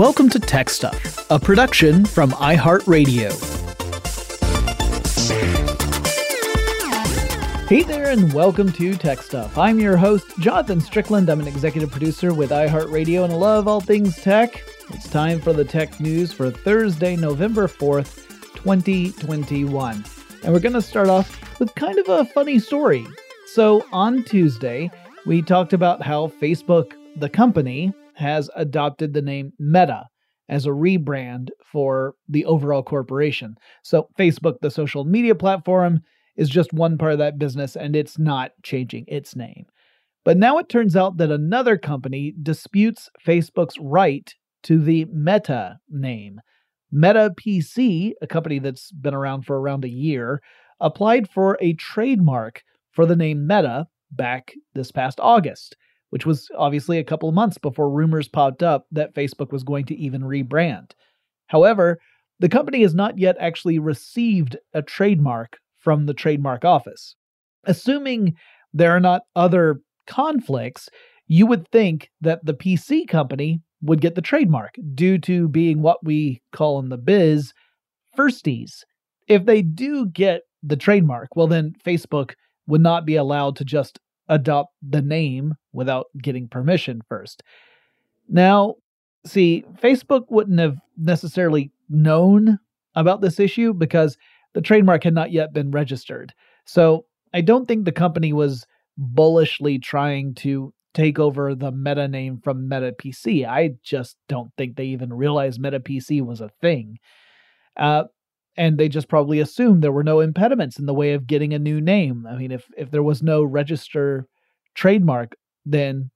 Welcome to Tech Stuff, a production from iHeartRadio. Hey there, and welcome to Tech Stuff. I'm your host, Jonathan Strickland. I'm an executive producer with iHeartRadio and I love all things tech. It's time for the tech news for Thursday, November 4th, 2021. And we're going to start off with kind of a funny story. So, on Tuesday, we talked about how Facebook, the company, has adopted the name Meta as a rebrand for the overall corporation. So, Facebook, the social media platform, is just one part of that business and it's not changing its name. But now it turns out that another company disputes Facebook's right to the Meta name. Meta PC, a company that's been around for around a year, applied for a trademark for the name Meta back this past August which was obviously a couple of months before rumors popped up that Facebook was going to even rebrand. However, the company has not yet actually received a trademark from the trademark office. Assuming there are not other conflicts, you would think that the PC company would get the trademark due to being what we call in the biz firsties. If they do get the trademark, well, then Facebook would not be allowed to just adopt the name without getting permission first. Now, see, Facebook wouldn't have necessarily known about this issue because the trademark had not yet been registered. So I don't think the company was bullishly trying to take over the meta name from Meta PC. I just don't think they even realized Meta PC was a thing. Uh, and they just probably assumed there were no impediments in the way of getting a new name. I mean, if if there was no register trademark, then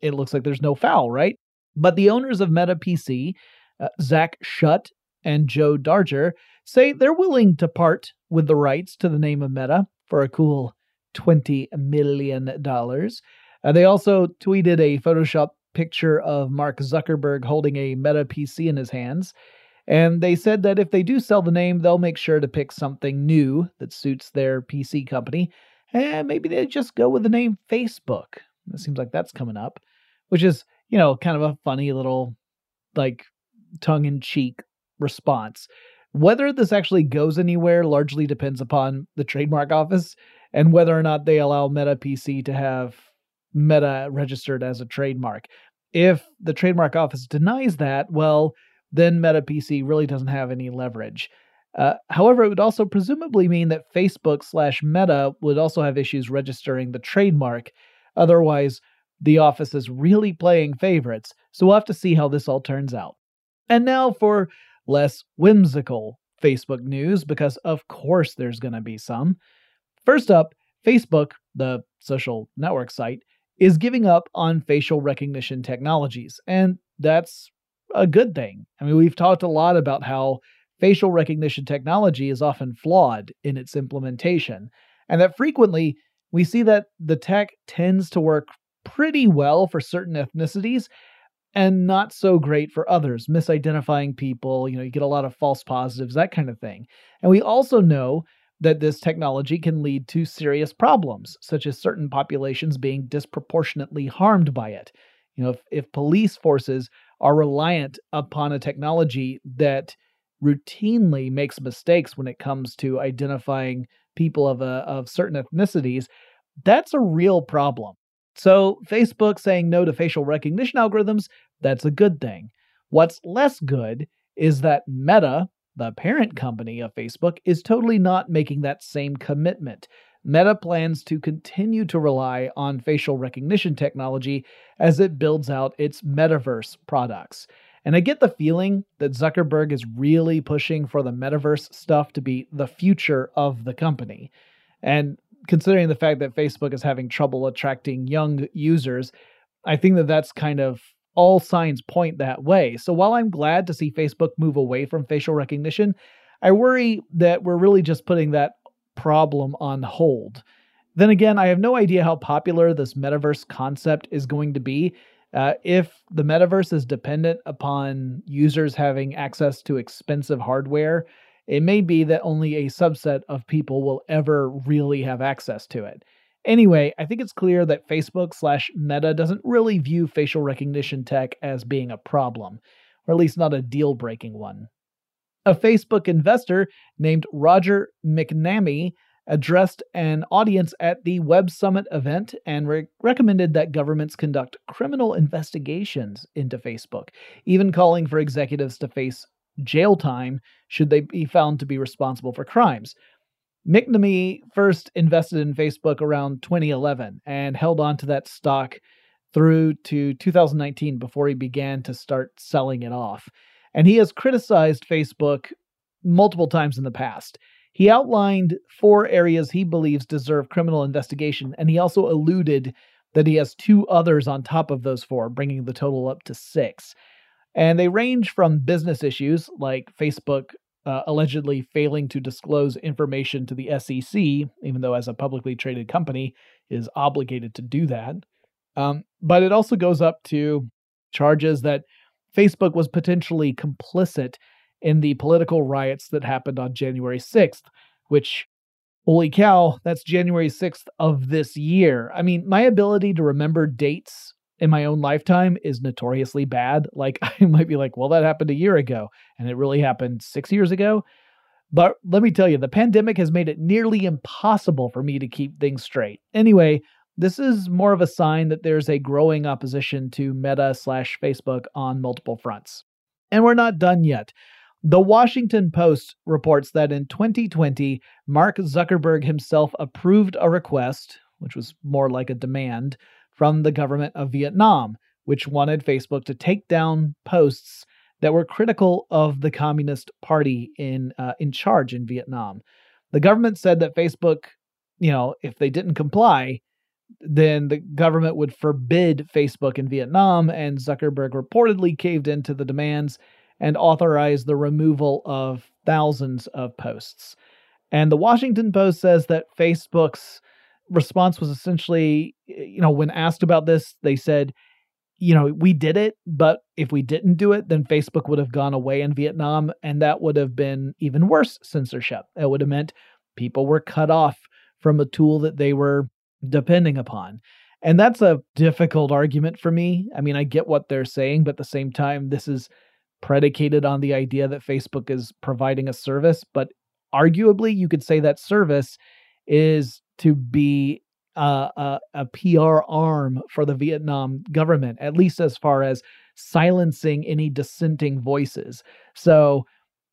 it looks like there's no foul, right? But the owners of Meta PC, uh, Zach Schutt and Joe Darger, say they're willing to part with the rights to the name of Meta for a cool $20 million. Uh, they also tweeted a Photoshop picture of Mark Zuckerberg holding a Meta PC in his hands. And they said that if they do sell the name, they'll make sure to pick something new that suits their PC company. And maybe they just go with the name Facebook. It seems like that's coming up, which is, you know, kind of a funny little, like, tongue in cheek response. Whether this actually goes anywhere largely depends upon the trademark office and whether or not they allow Meta PC to have Meta registered as a trademark. If the trademark office denies that, well, then Meta PC really doesn't have any leverage. Uh, however, it would also presumably mean that Facebook slash Meta would also have issues registering the trademark. Otherwise, the office is really playing favorites, so we'll have to see how this all turns out. And now for less whimsical Facebook news, because of course there's going to be some. First up, Facebook, the social network site, is giving up on facial recognition technologies, and that's a good thing. I mean, we've talked a lot about how facial recognition technology is often flawed in its implementation, and that frequently we see that the tech tends to work pretty well for certain ethnicities and not so great for others, misidentifying people, you know, you get a lot of false positives, that kind of thing. And we also know that this technology can lead to serious problems, such as certain populations being disproportionately harmed by it. You know, if, if police forces are reliant upon a technology that routinely makes mistakes when it comes to identifying people of a, of certain ethnicities, that's a real problem. So, Facebook saying no to facial recognition algorithms, that's a good thing. What's less good is that Meta, the parent company of Facebook, is totally not making that same commitment. Meta plans to continue to rely on facial recognition technology as it builds out its metaverse products. And I get the feeling that Zuckerberg is really pushing for the metaverse stuff to be the future of the company. And considering the fact that Facebook is having trouble attracting young users, I think that that's kind of all signs point that way. So while I'm glad to see Facebook move away from facial recognition, I worry that we're really just putting that problem on hold. Then again, I have no idea how popular this metaverse concept is going to be. Uh, if the metaverse is dependent upon users having access to expensive hardware, it may be that only a subset of people will ever really have access to it. Anyway, I think it's clear that Facebook slash Meta doesn't really view facial recognition tech as being a problem, or at least not a deal breaking one. A Facebook investor named Roger McNamee addressed an audience at the Web Summit event and re- recommended that governments conduct criminal investigations into Facebook, even calling for executives to face jail time should they be found to be responsible for crimes. McNamee first invested in Facebook around 2011 and held on to that stock through to 2019 before he began to start selling it off. And he has criticized Facebook multiple times in the past. He outlined four areas he believes deserve criminal investigation, and he also alluded that he has two others on top of those four, bringing the total up to six. And they range from business issues like Facebook uh, allegedly failing to disclose information to the SEC, even though as a publicly traded company is obligated to do that. Um, but it also goes up to charges that Facebook was potentially complicit in the political riots that happened on January 6th, which, holy cow, that's January 6th of this year. I mean, my ability to remember dates in my own lifetime is notoriously bad. Like I might be like, well, that happened a year ago, and it really happened six years ago. But let me tell you, the pandemic has made it nearly impossible for me to keep things straight. Anyway, this is more of a sign that there's a growing opposition to Meta slash Facebook on multiple fronts. And we're not done yet. The Washington Post reports that in 2020, Mark Zuckerberg himself approved a request, which was more like a demand, from the government of Vietnam, which wanted Facebook to take down posts that were critical of the Communist Party in uh, in charge in Vietnam. The government said that Facebook, you know, if they didn't comply, then the government would forbid Facebook in Vietnam, and Zuckerberg reportedly caved into the demands and authorized the removal of thousands of posts. And the Washington Post says that Facebook's response was essentially, you know, when asked about this, they said, you know, we did it, but if we didn't do it, then Facebook would have gone away in Vietnam, and that would have been even worse censorship. It would have meant people were cut off from a tool that they were depending upon. And that's a difficult argument for me. I mean, I get what they're saying, but at the same time, this is predicated on the idea that Facebook is providing a service. But arguably, you could say that service is to be a, a PR arm for the Vietnam government, at least as far as silencing any dissenting voices. So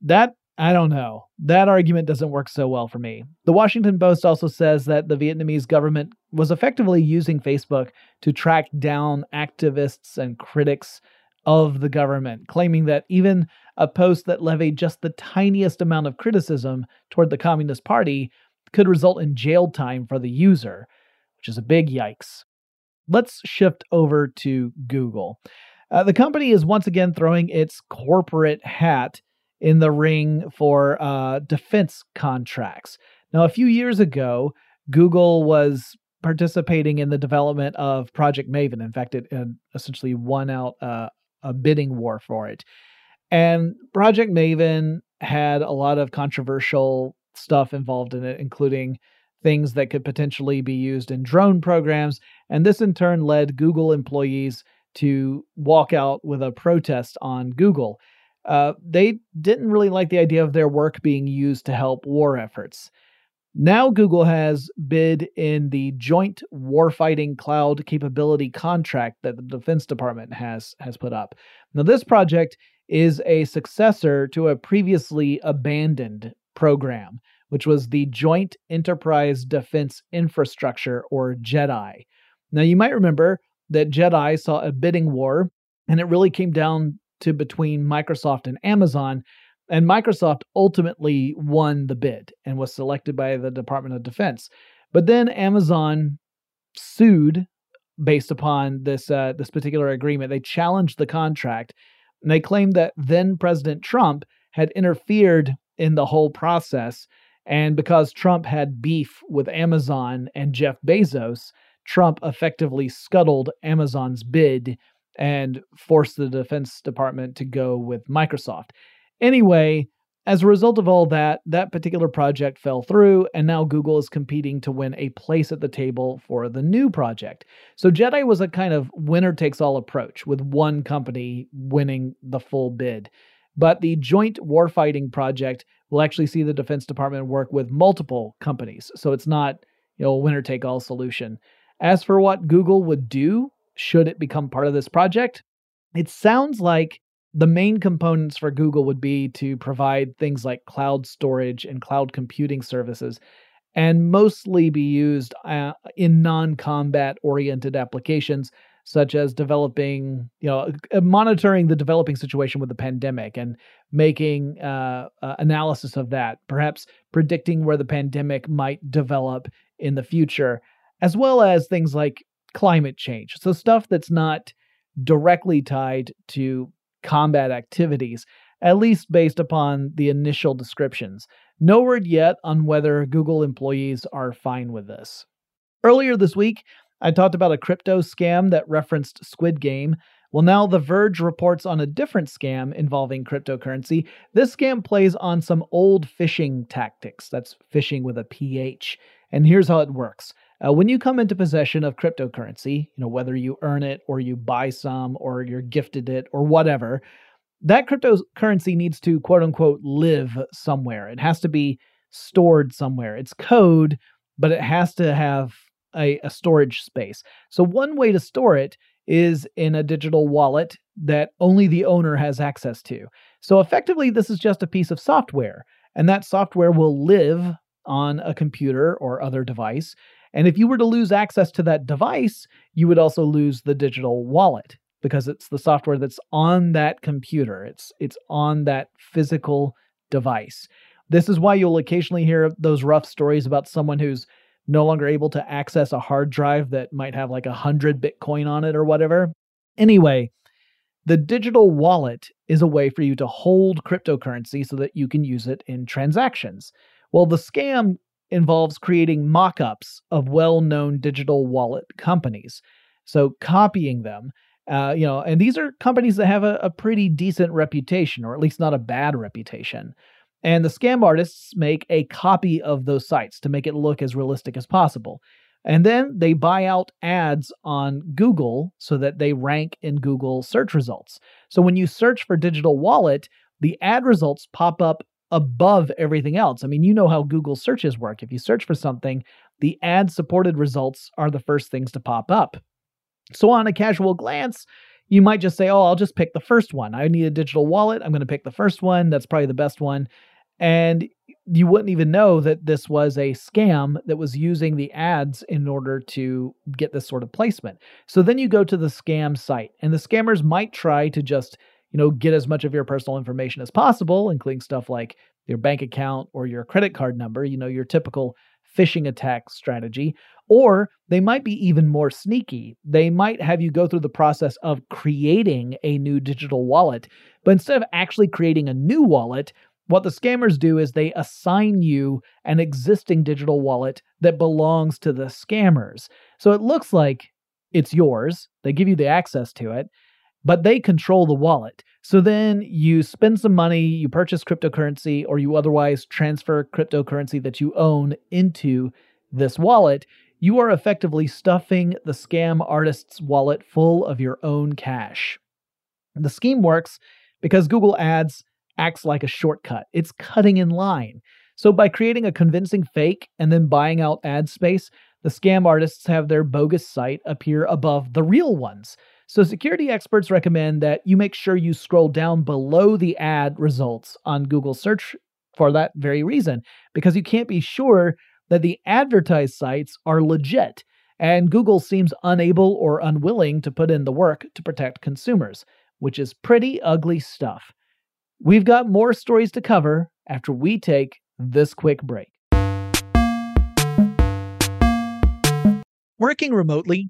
that I don't know. That argument doesn't work so well for me. The Washington Post also says that the Vietnamese government was effectively using Facebook to track down activists and critics of the government, claiming that even a post that levied just the tiniest amount of criticism toward the Communist Party could result in jail time for the user, which is a big yikes. Let's shift over to Google. Uh, the company is once again throwing its corporate hat in the ring for uh, defense contracts. Now, a few years ago, Google was participating in the development of Project Maven. In fact, it, it essentially won out uh, a bidding war for it. And Project Maven had a lot of controversial stuff involved in it, including things that could potentially be used in drone programs. And this in turn led Google employees to walk out with a protest on Google. Uh, they didn't really like the idea of their work being used to help war efforts. Now, Google has bid in the Joint Warfighting Cloud Capability contract that the Defense Department has, has put up. Now, this project is a successor to a previously abandoned program, which was the Joint Enterprise Defense Infrastructure, or JEDI. Now, you might remember that JEDI saw a bidding war, and it really came down to between Microsoft and Amazon. And Microsoft ultimately won the bid and was selected by the Department of Defense. But then Amazon sued based upon this uh, this particular agreement. They challenged the contract, and they claimed that then President Trump had interfered in the whole process. And because Trump had beef with Amazon and Jeff Bezos, Trump effectively scuttled Amazon's bid and forced the Defense Department to go with Microsoft. Anyway, as a result of all that, that particular project fell through, and now Google is competing to win a place at the table for the new project. So JEDI was a kind of winner takes all approach, with one company winning the full bid. But the Joint Warfighting Project will actually see the Defense Department work with multiple companies. So it's not, you know, a winner take all solution. As for what Google would do should it become part of this project. It sounds like the main components for Google would be to provide things like cloud storage and cloud computing services and mostly be used uh, in non-combat oriented applications such as developing, you know, uh, monitoring the developing situation with the pandemic and making uh, uh, analysis of that, perhaps predicting where the pandemic might develop in the future, as well as things like climate change. So, stuff that's not directly tied to combat activities, at least based upon the initial descriptions. No word yet on whether Google employees are fine with this. Earlier this week, I talked about a crypto scam that referenced Squid Game. Well, now The Verge reports on a different scam involving cryptocurrency. This scam plays on some old phishing tactics. That's phishing with a PH. And here's how it works uh, when you come into possession of cryptocurrency, you know, whether you earn it or you buy some or you're gifted it or whatever, that cryptocurrency needs to quote unquote live somewhere. It has to be stored somewhere. It's code, but it has to have a, a storage space. So, one way to store it is in a digital wallet that only the owner has access to. So, effectively, this is just a piece of software, and that software will live on a computer or other device and if you were to lose access to that device, you would also lose the digital wallet because it's the software that's on that computer. It's it's on that physical device. This is why you'll occasionally hear those rough stories about someone who's no longer able to access a hard drive that might have like a hundred Bitcoin on it or whatever. Anyway, the digital wallet is a way for you to hold cryptocurrency so that you can use it in transactions. Well, the scam involves creating mock ups of well known digital wallet companies. So copying them. Uh, you know, and these are companies that have a, a pretty decent reputation, or at least not a bad reputation. And the scam artists make a copy of those sites to make it look as realistic as possible. And then they buy out ads on Google so that they rank in Google search results. So when you search for digital wallet, the ad results pop up above everything else. I mean, you know how Google searches work. If you search for something, the ad supported results are the first things to pop up. So on a casual glance, you might just say, oh, I'll just pick the first one. I need a digital wallet. I'm going to pick the first one. That's probably the best one. And you wouldn't even know that this was a scam that was using the ads in order to get this sort of placement. So then you go to the scam site, and the scammers might try to just you know, get as much of your personal information as possible, including stuff like your bank account or your credit card number, you know, your typical phishing attack strategy. Or they might be even more sneaky. They might have you go through the process of creating a new digital wallet, but instead of actually creating a new wallet, what the scammers do is they assign you an existing digital wallet that belongs to the scammers. So it looks like it's yours. They give you the access to it, but they control the wallet. So then you spend some money, you purchase cryptocurrency, or you otherwise transfer cryptocurrency that you own into this wallet. You are effectively stuffing the scam artist's wallet full of your own cash. The scheme works because Google Ads acts like a shortcut, it's cutting in line. So, by creating a convincing fake and then buying out ad space, the scam artists have their bogus site appear above the real ones. So, security experts recommend that you make sure you scroll down below the ad results on Google search for that very reason, because you can't be sure that the advertised sites are legit, and Google seems unable or unwilling to put in the work to protect consumers, which is pretty ugly stuff. We've got more stories to cover after we take this quick break. Working remotely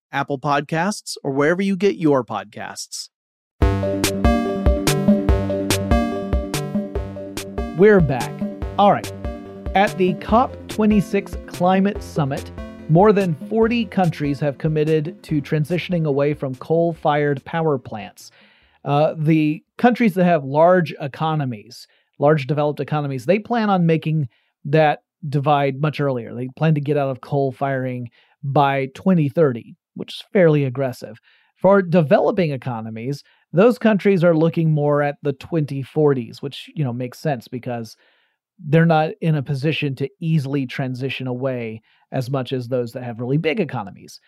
Apple Podcasts, or wherever you get your podcasts. We're back. All right. At the COP26 Climate Summit, more than 40 countries have committed to transitioning away from coal fired power plants. Uh, the countries that have large economies, large developed economies, they plan on making that divide much earlier. They plan to get out of coal firing by 2030, which is fairly aggressive. For developing economies, those countries are looking more at the 2040s, which, you know, makes sense because they're not in a position to easily transition away as much as those that have really big economies.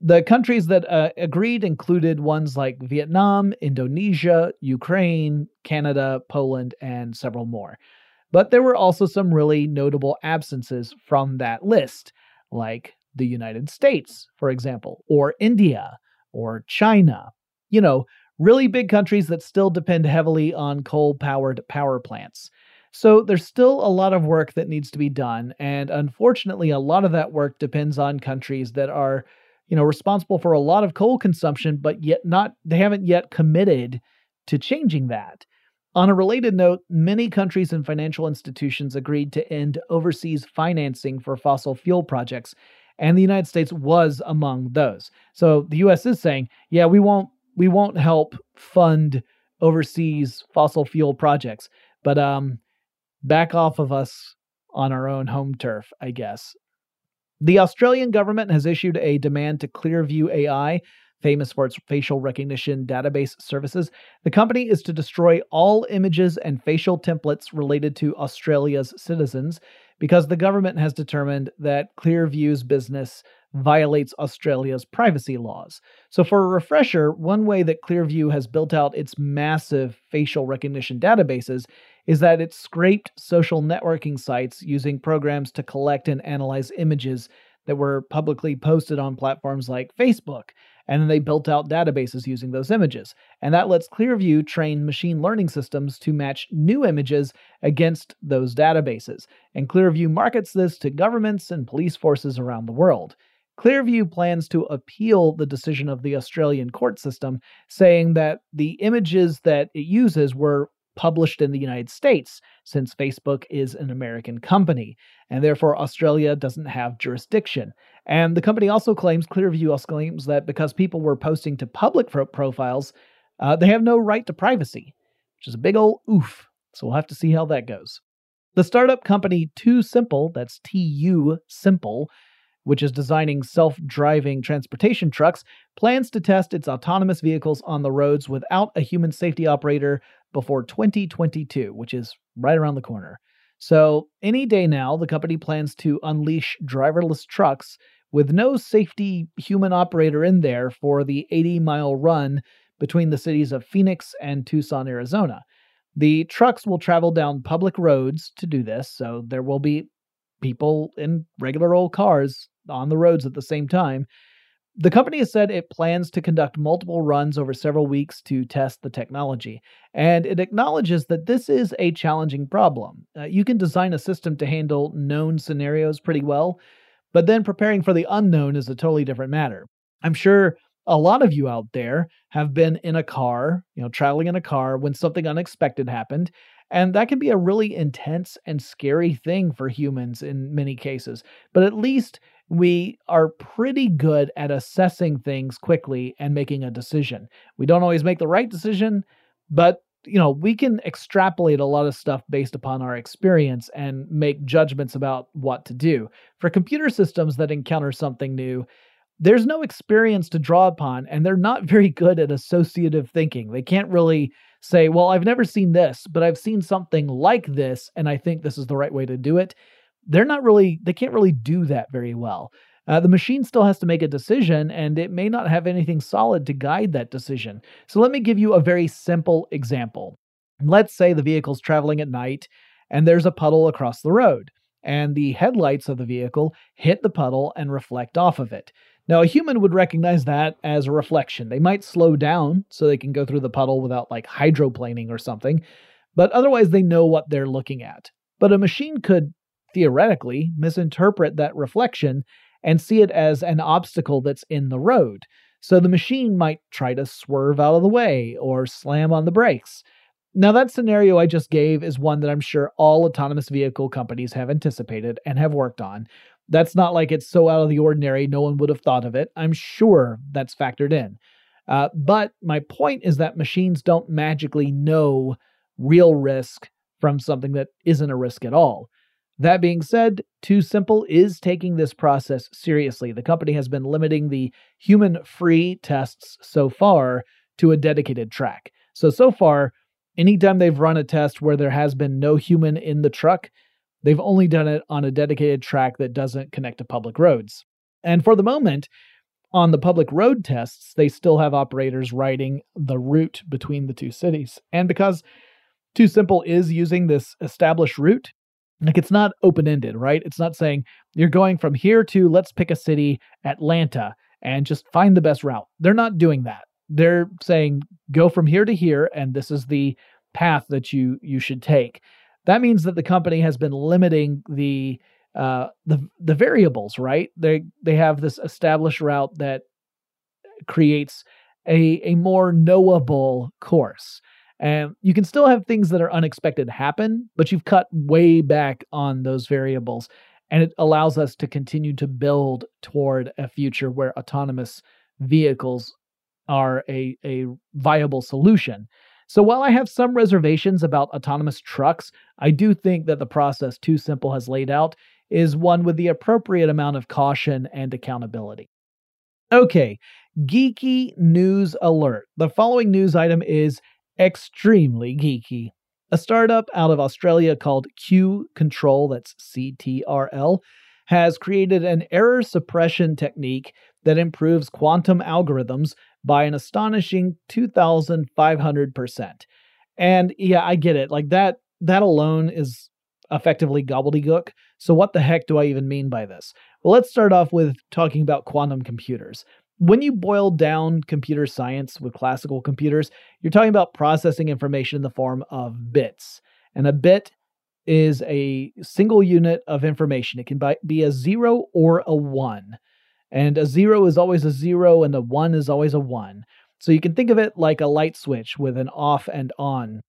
The countries that uh, agreed included ones like Vietnam, Indonesia, Ukraine, Canada, Poland, and several more. But there were also some really notable absences from that list, like the United States, for example, or India, or China. You know, really big countries that still depend heavily on coal powered power plants. So there's still a lot of work that needs to be done. And unfortunately, a lot of that work depends on countries that are, you know, responsible for a lot of coal consumption, but yet not, they haven't yet committed to changing that. On a related note, many countries and financial institutions agreed to end overseas financing for fossil fuel projects, and the United States was among those. So the US is saying, yeah, we won't we won't help fund overseas fossil fuel projects, but um, back off of us on our own home turf, I guess. The Australian government has issued a demand to Clearview AI, famous for its facial recognition database services. The company is to destroy all images and facial templates related to Australia's citizens because the government has determined that Clearview's business violates Australia's privacy laws. So, for a refresher, one way that Clearview has built out its massive facial recognition databases is that it scraped social networking sites using programs to collect and analyze images that were publicly posted on platforms like Facebook. And then they built out databases using those images. And that lets Clearview train machine learning systems to match new images against those databases. And Clearview markets this to governments and police forces around the world. Clearview plans to appeal the decision of the Australian court system, saying that the images that it uses were published in the United States, since Facebook is an American company, and therefore Australia doesn't have jurisdiction. And the company also claims, Clearview also claims that because people were posting to public profiles, uh, they have no right to privacy, which is a big old oof. So we'll have to see how that goes. The startup company TuSimple, that's T U Simple, which is designing self driving transportation trucks, plans to test its autonomous vehicles on the roads without a human safety operator before 2022, which is right around the corner. So, any day now, the company plans to unleash driverless trucks with no safety human operator in there for the 80 mile run between the cities of Phoenix and Tucson, Arizona. The trucks will travel down public roads to do this, so there will be people in regular old cars on the roads at the same time. The company has said it plans to conduct multiple runs over several weeks to test the technology, and it acknowledges that this is a challenging problem. Uh, you can design a system to handle known scenarios pretty well, but then preparing for the unknown is a totally different matter. I'm sure a lot of you out there have been in a car, you know, traveling in a car when something unexpected happened, and that can be a really intense and scary thing for humans in many cases. But at least we are pretty good at assessing things quickly and making a decision. We don't always make the right decision, but you know, we can extrapolate a lot of stuff based upon our experience and make judgments about what to do. For computer systems that encounter something new, there's no experience to draw upon, and they're not very good at associative thinking. They can't really say, Well, I've never seen this, but I've seen something like this, and I think this is the right way to do it. They're not really, they can't really do that very well. Uh, the machine still has to make a decision, and it may not have anything solid to guide that decision. So let me give you a very simple example. Let's say the vehicle's traveling at night and there's a puddle across the road, and the headlights of the vehicle hit the puddle and reflect off of it. Now, a human would recognize that as a reflection. They might slow down so they can go through the puddle without like hydroplaning or something, but otherwise they know what they're looking at. But a machine could theoretically misinterpret that reflection and see it as an obstacle that's in the road. So the machine might try to swerve out of the way or slam on the brakes. Now, that scenario I just gave is one that I'm sure all autonomous vehicle companies have anticipated and have worked on. That's not like it's so out of the ordinary, no one would have thought of it. I'm sure that's factored in. Uh, but my point is that machines don't magically know real risk from something that isn't a risk at all. That being said, TuSimple is taking this process seriously. The company has been limiting the human free tests so far to a dedicated track. So, so far, anytime they've run a test where there has been no human in the truck, they've only done it on a dedicated track that doesn't connect to public roads. And for the moment, on the public road tests, they still have operators riding the route between the two cities. And because TuSimple is using this established route, like it's not open ended, right? It's not saying you're going from here to, let's pick a city, Atlanta, and just find the best route. They're not doing that. They're saying go from here to here, and this is the path that you you should take. That means that the company has been limiting the uh, the the variables, right? They they have this established route that creates a a more knowable course. And you can still have things that are unexpected happen, but you've cut way back on those variables. And it allows us to continue to build toward a future where autonomous vehicles are a, a viable solution. So while I have some reservations about autonomous trucks, I do think that the process TuSimple has laid out is one with the appropriate amount of caution and accountability. Okay, geeky news alert. The following news item is extremely geeky. A startup out of Australia called Q-CTRL, that's CTRL, has created an error suppression technique that improves quantum algorithms by an astonishing 2500%. And yeah, I get it. Like that that alone is effectively gobbledygook. So what the heck do I even mean by this? Well, let's start off with talking about quantum computers when you boil down computer science with classical computers, you're talking about processing information in the form of bits. And a bit is a single unit of information. It can be a zero or a one. And a zero is always a zero, and a one is always a one. So you can think of it like a light switch with an off and on.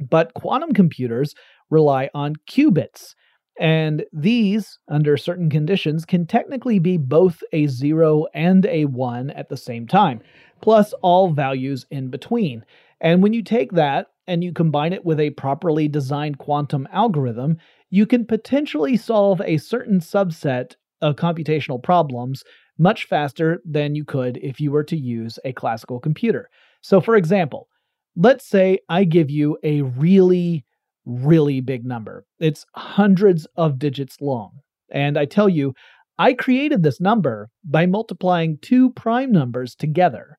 But quantum computers rely on qubits. And these, under certain conditions, can technically be both a 0 and a 1 at the same time, plus all values in between. And when you take that and you combine it with a properly designed quantum algorithm, you can potentially solve a certain subset of computational problems much faster than you could if you were to use a classical computer. So, for example, let's say I give you a really really big number. It's hundreds of digits long. And I tell you, I created this number by multiplying two prime numbers together.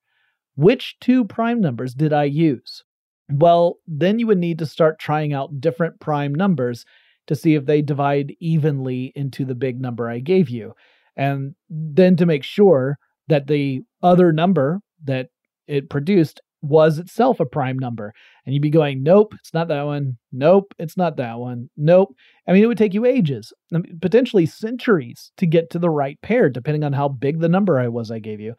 Which two prime numbers did I use? Well, then you would need to start trying out different prime numbers to see if they divide evenly into the big number I gave you. And then to make sure that the other number that it produced was itself a prime number. And you'd be going, nope, it's not that one. Nope, it's not that one. Nope. I mean, it would take you ages, potentially centuries to get to the right pair, depending on how big the number I was I gave you.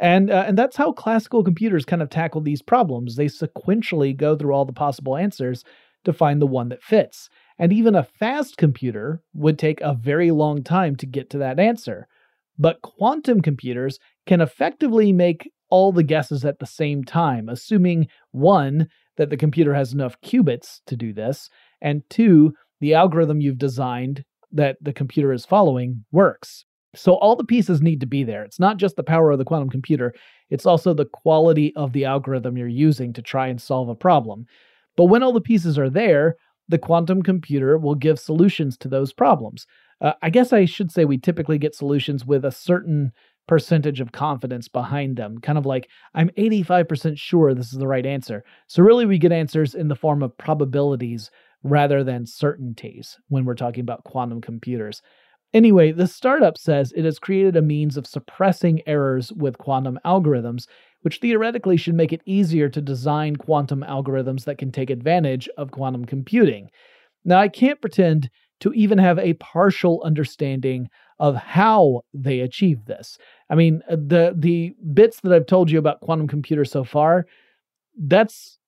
And, uh, and that's how classical computers kind of tackle these problems. They sequentially go through all the possible answers to find the one that fits. And even a fast computer would take a very long time to get to that answer. But quantum computers can effectively make all the guesses at the same time, assuming one, that the computer has enough qubits to do this, and two, the algorithm you've designed that the computer is following works. So all the pieces need to be there. It's not just the power of the quantum computer, it's also the quality of the algorithm you're using to try and solve a problem. But when all the pieces are there, the quantum computer will give solutions to those problems. Uh, I guess I should say we typically get solutions with a certain percentage of confidence behind them. Kind of like, I'm 85% sure this is the right answer. So, really, we get answers in the form of probabilities rather than certainties when we're talking about quantum computers. Anyway, the startup says it has created a means of suppressing errors with quantum algorithms, which theoretically should make it easier to design quantum algorithms that can take advantage of quantum computing. Now, I can't pretend to even have a partial understanding of how they achieve this. I mean, uh, the the bits that I've told you about quantum computers so far, that's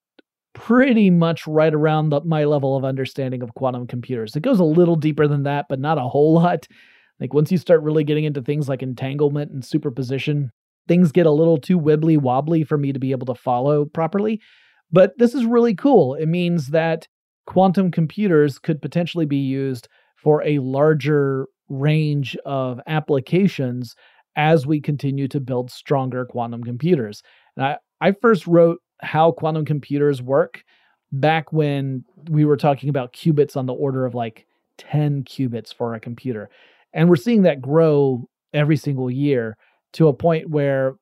pretty much right around the, my level of understanding of quantum computers. It goes a little deeper than that, but not a whole lot. Like once you start really getting into things like entanglement and superposition, things get a little too wibbly wobbly for me to be able to follow properly. But this is really cool. It means that quantum computers could potentially be used for a larger range of applications as we continue to build stronger quantum computers. And I, I first wrote how quantum computers work back when we were talking about qubits on the order of like 10 qubits for a computer. And we're seeing that grow every single year to a point where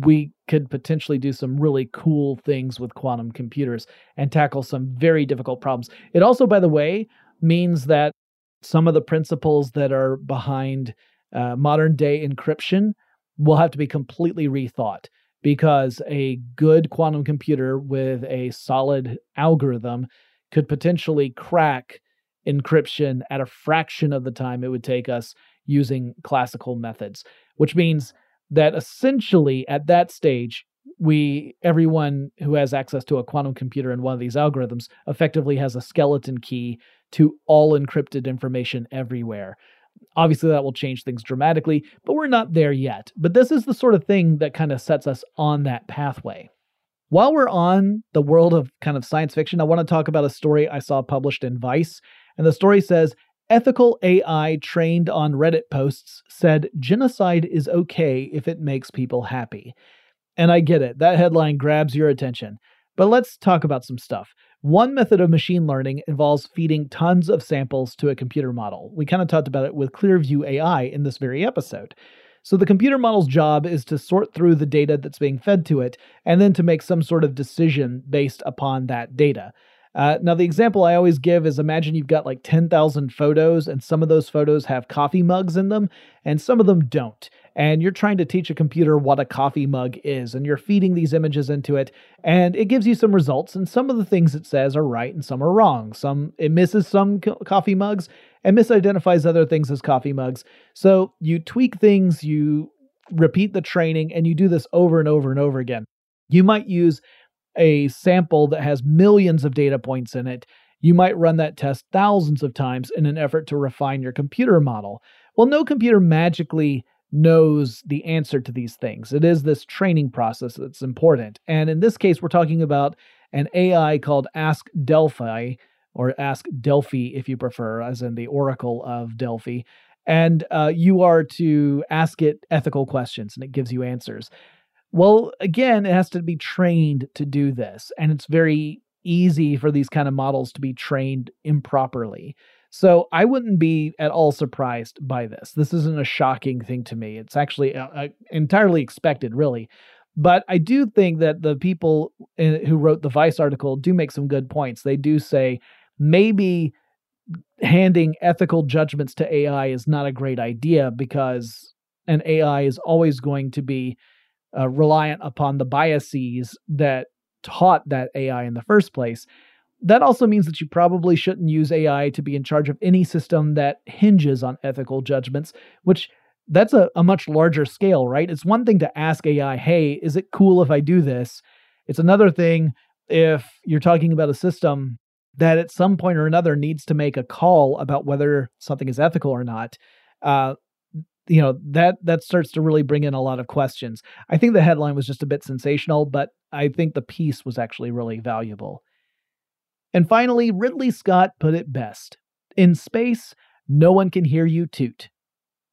we could potentially do some really cool things with quantum computers and tackle some very difficult problems. It also, by the way, means that some of the principles that are behind uh, modern day encryption will have to be completely rethought because a good quantum computer with a solid algorithm could potentially crack encryption at a fraction of the time it would take us using classical methods, which means that essentially at that stage, we everyone who has access to a quantum computer and one of these algorithms effectively has a skeleton key to all encrypted information everywhere. Obviously, that will change things dramatically, but we're not there yet. But this is the sort of thing that kind of sets us on that pathway. While we're on the world of kind of science fiction, I want to talk about a story I saw published in Vice. And the story says Ethical AI trained on Reddit posts said genocide is okay if it makes people happy. And I get it, that headline grabs your attention. But let's talk about some stuff. One method of machine learning involves feeding tons of samples to a computer model. We kind of talked about it with Clearview AI in this very episode. So the computer model's job is to sort through the data that's being fed to it and then to make some sort of decision based upon that data. Uh, now, the example I always give is imagine you've got like 10,000 photos, and some of those photos have coffee mugs in them, and some of them don't and you're trying to teach a computer what a coffee mug is, and you're feeding these images into it, and it gives you some results, and some of the things it says are right and some are wrong. Some it misses some co- coffee mugs and misidentifies other things as coffee mugs. So you tweak things, you repeat the training, and you do this over and over and over again. You might use a sample that has millions of data points in it. You might run that test thousands of times in an effort to refine your computer model. Well, no computer magically knows the answer to these things. It is this training process that's important. And in this case, we're talking about an AI called Ask Delphi, or Ask Delphi if you prefer, as in the Oracle of Delphi. And uh, you are to ask it ethical questions and it gives you answers. Well, again, it has to be trained to do this. And it's very easy for these kind of models to be trained improperly. So I wouldn't be at all surprised by this. This isn't a shocking thing to me. It's actually uh, uh, entirely expected, really. But I do think that the people in, who wrote the Vice article do make some good points. They do say maybe handing ethical judgments to AI is not a great idea because an AI is always going to be uh, reliant upon the biases that taught that AI in the first place that also means that you probably shouldn't use AI to be in charge of any system that hinges on ethical judgments, which that's a, a much larger scale, right? It's one thing to ask AI, hey, is it cool if I do this? It's another thing if you're talking about a system that at some point or another needs to make a call about whether something is ethical or not. Uh, you know that that starts to really bring in a lot of questions. I think the headline was just a bit sensational, but I think the piece was actually really valuable. And finally, Ridley Scott put it best In space, no one can hear you toot.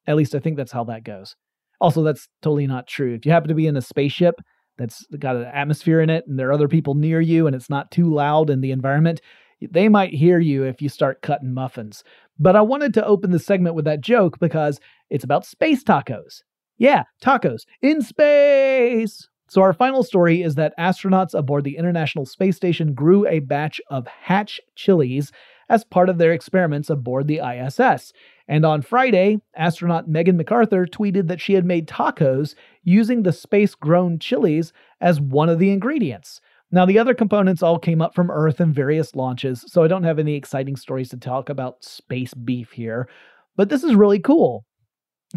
At least I think that's how that goes. Also, that's totally not true. If you happen to be in a spaceship that's got an atmosphere in it and there are other people near you and it's not too loud in the environment, they might hear you if you start cutting muffins. But I wanted to open the segment with that joke because it's about space tacos. Yeah, tacos in space. So, our final story is that astronauts aboard the International Space Station grew a batch of hatch chilies as part of their experiments aboard the ISS. And on Friday, astronaut Megan McArthur tweeted that she had made tacos using the space grown chilies as one of the ingredients. Now, the other components all came up from Earth in various launches, so I don't have any exciting stories to talk about space beef here. But this is really cool.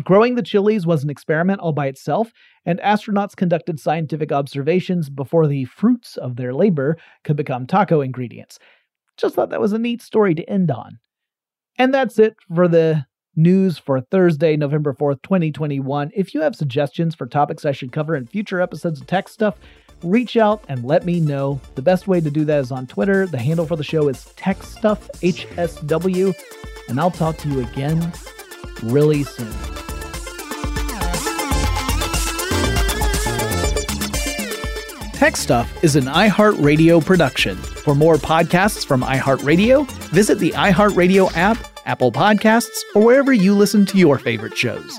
Growing the chilies was an experiment all by itself, and astronauts conducted scientific observations before the fruits of their labor could become taco ingredients. Just thought that was a neat story to end on. And that's it for the news for Thursday, November 4th, 2021. If you have suggestions for topics I should cover in future episodes of Tech Stuff, reach out and let me know. The best way to do that is on Twitter. The handle for the show is TechStuffHSW, and I'll talk to you again really soon. Tech Stuff is an iHeartRadio production. For more podcasts from iHeartRadio, visit the iHeartRadio app, Apple Podcasts, or wherever you listen to your favorite shows.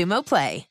Play.